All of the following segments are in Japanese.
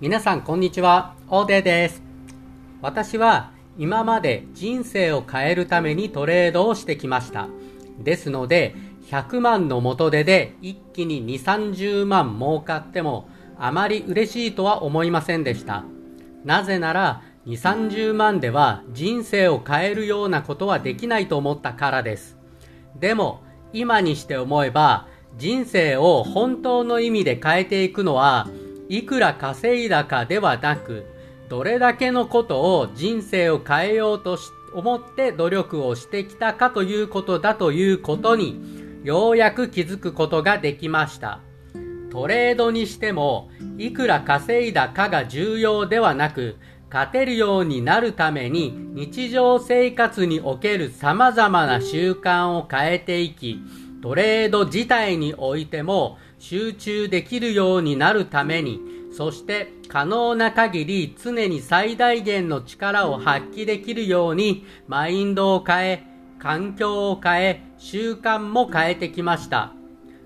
皆さんこんにちは、オーデーです。私は今まで人生を変えるためにトレードをしてきました。ですので、100万の元手で一気に2、30万儲かってもあまり嬉しいとは思いませんでした。なぜなら2、30万では人生を変えるようなことはできないと思ったからです。でも今にして思えば人生を本当の意味で変えていくのはいくら稼いだかではなく、どれだけのことを人生を変えようと思って努力をしてきたかということだということに、ようやく気づくことができました。トレードにしても、いくら稼いだかが重要ではなく、勝てるようになるために日常生活における様々な習慣を変えていき、トレード自体においても集中できるようになるために、そして可能な限り常に最大限の力を発揮できるようにマインドを変え、環境を変え、習慣も変えてきました。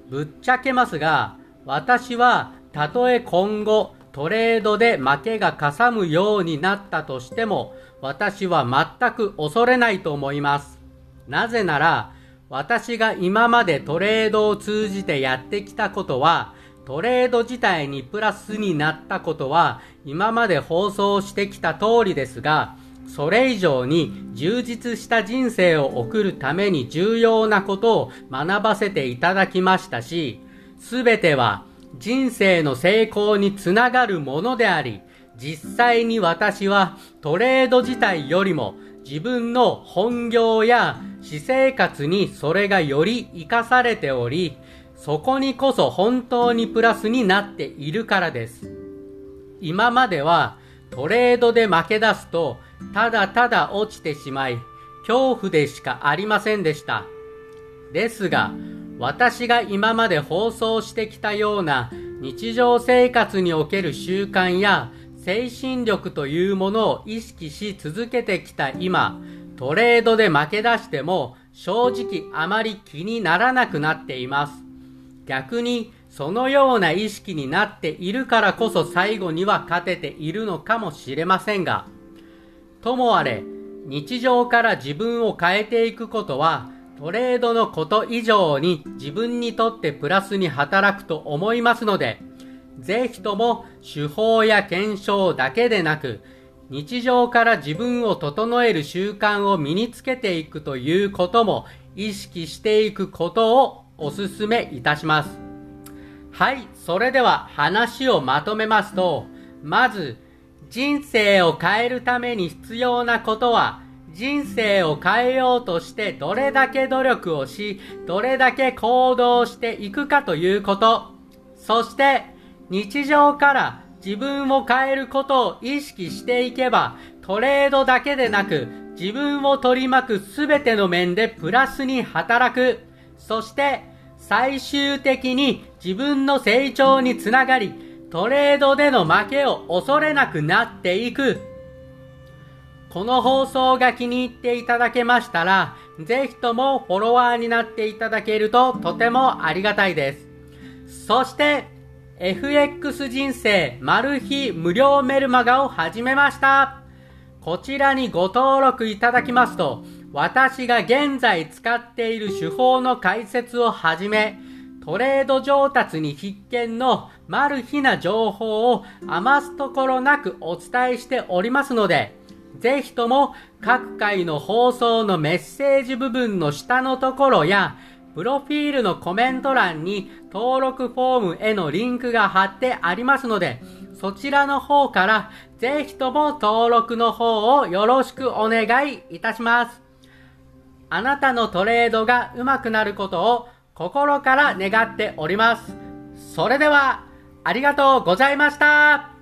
ぶっちゃけますが、私はたとえ今後トレードで負けがかさむようになったとしても、私は全く恐れないと思います。なぜなら、私が今までトレードを通じてやってきたことは、トレード自体にプラスになったことは、今まで放送してきた通りですが、それ以上に充実した人生を送るために重要なことを学ばせていただきましたし、すべては人生の成功につながるものであり、実際に私はトレード自体よりも自分の本業や私生活にそれがより活かされており、そこにこそ本当にプラスになっているからです。今まではトレードで負け出すとただただ落ちてしまい、恐怖でしかありませんでした。ですが、私が今まで放送してきたような日常生活における習慣や精神力というものを意識し続けてきた今、トレードで負け出しても正直あまり気にならなくなっています。逆にそのような意識になっているからこそ最後には勝てているのかもしれませんが、ともあれ、日常から自分を変えていくことはトレードのこと以上に自分にとってプラスに働くと思いますので、ぜひとも手法や検証だけでなく、日常から自分を整える習慣を身につけていくということも意識していくことをお勧めいたします。はい、それでは話をまとめますと、まず、人生を変えるために必要なことは、人生を変えようとしてどれだけ努力をし、どれだけ行動していくかということ。そして、日常から自分を変えることを意識していけば、トレードだけでなく、自分を取り巻くすべての面でプラスに働く。そして、最終的に自分の成長につながり、トレードでの負けを恐れなくなっていく。この放送が気に入っていただけましたら、ぜひともフォロワーになっていただけるととてもありがたいです。そして、FX 人生マル秘無料メルマガを始めました。こちらにご登録いただきますと、私が現在使っている手法の解説をはじめ、トレード上達に必見のマル秘な情報を余すところなくお伝えしておりますので、ぜひとも各回の放送のメッセージ部分の下のところや、プロフィールのコメント欄に登録フォームへのリンクが貼ってありますので、そちらの方からぜひとも登録の方をよろしくお願いいたします。あなたのトレードが上手くなることを心から願っております。それでは、ありがとうございました。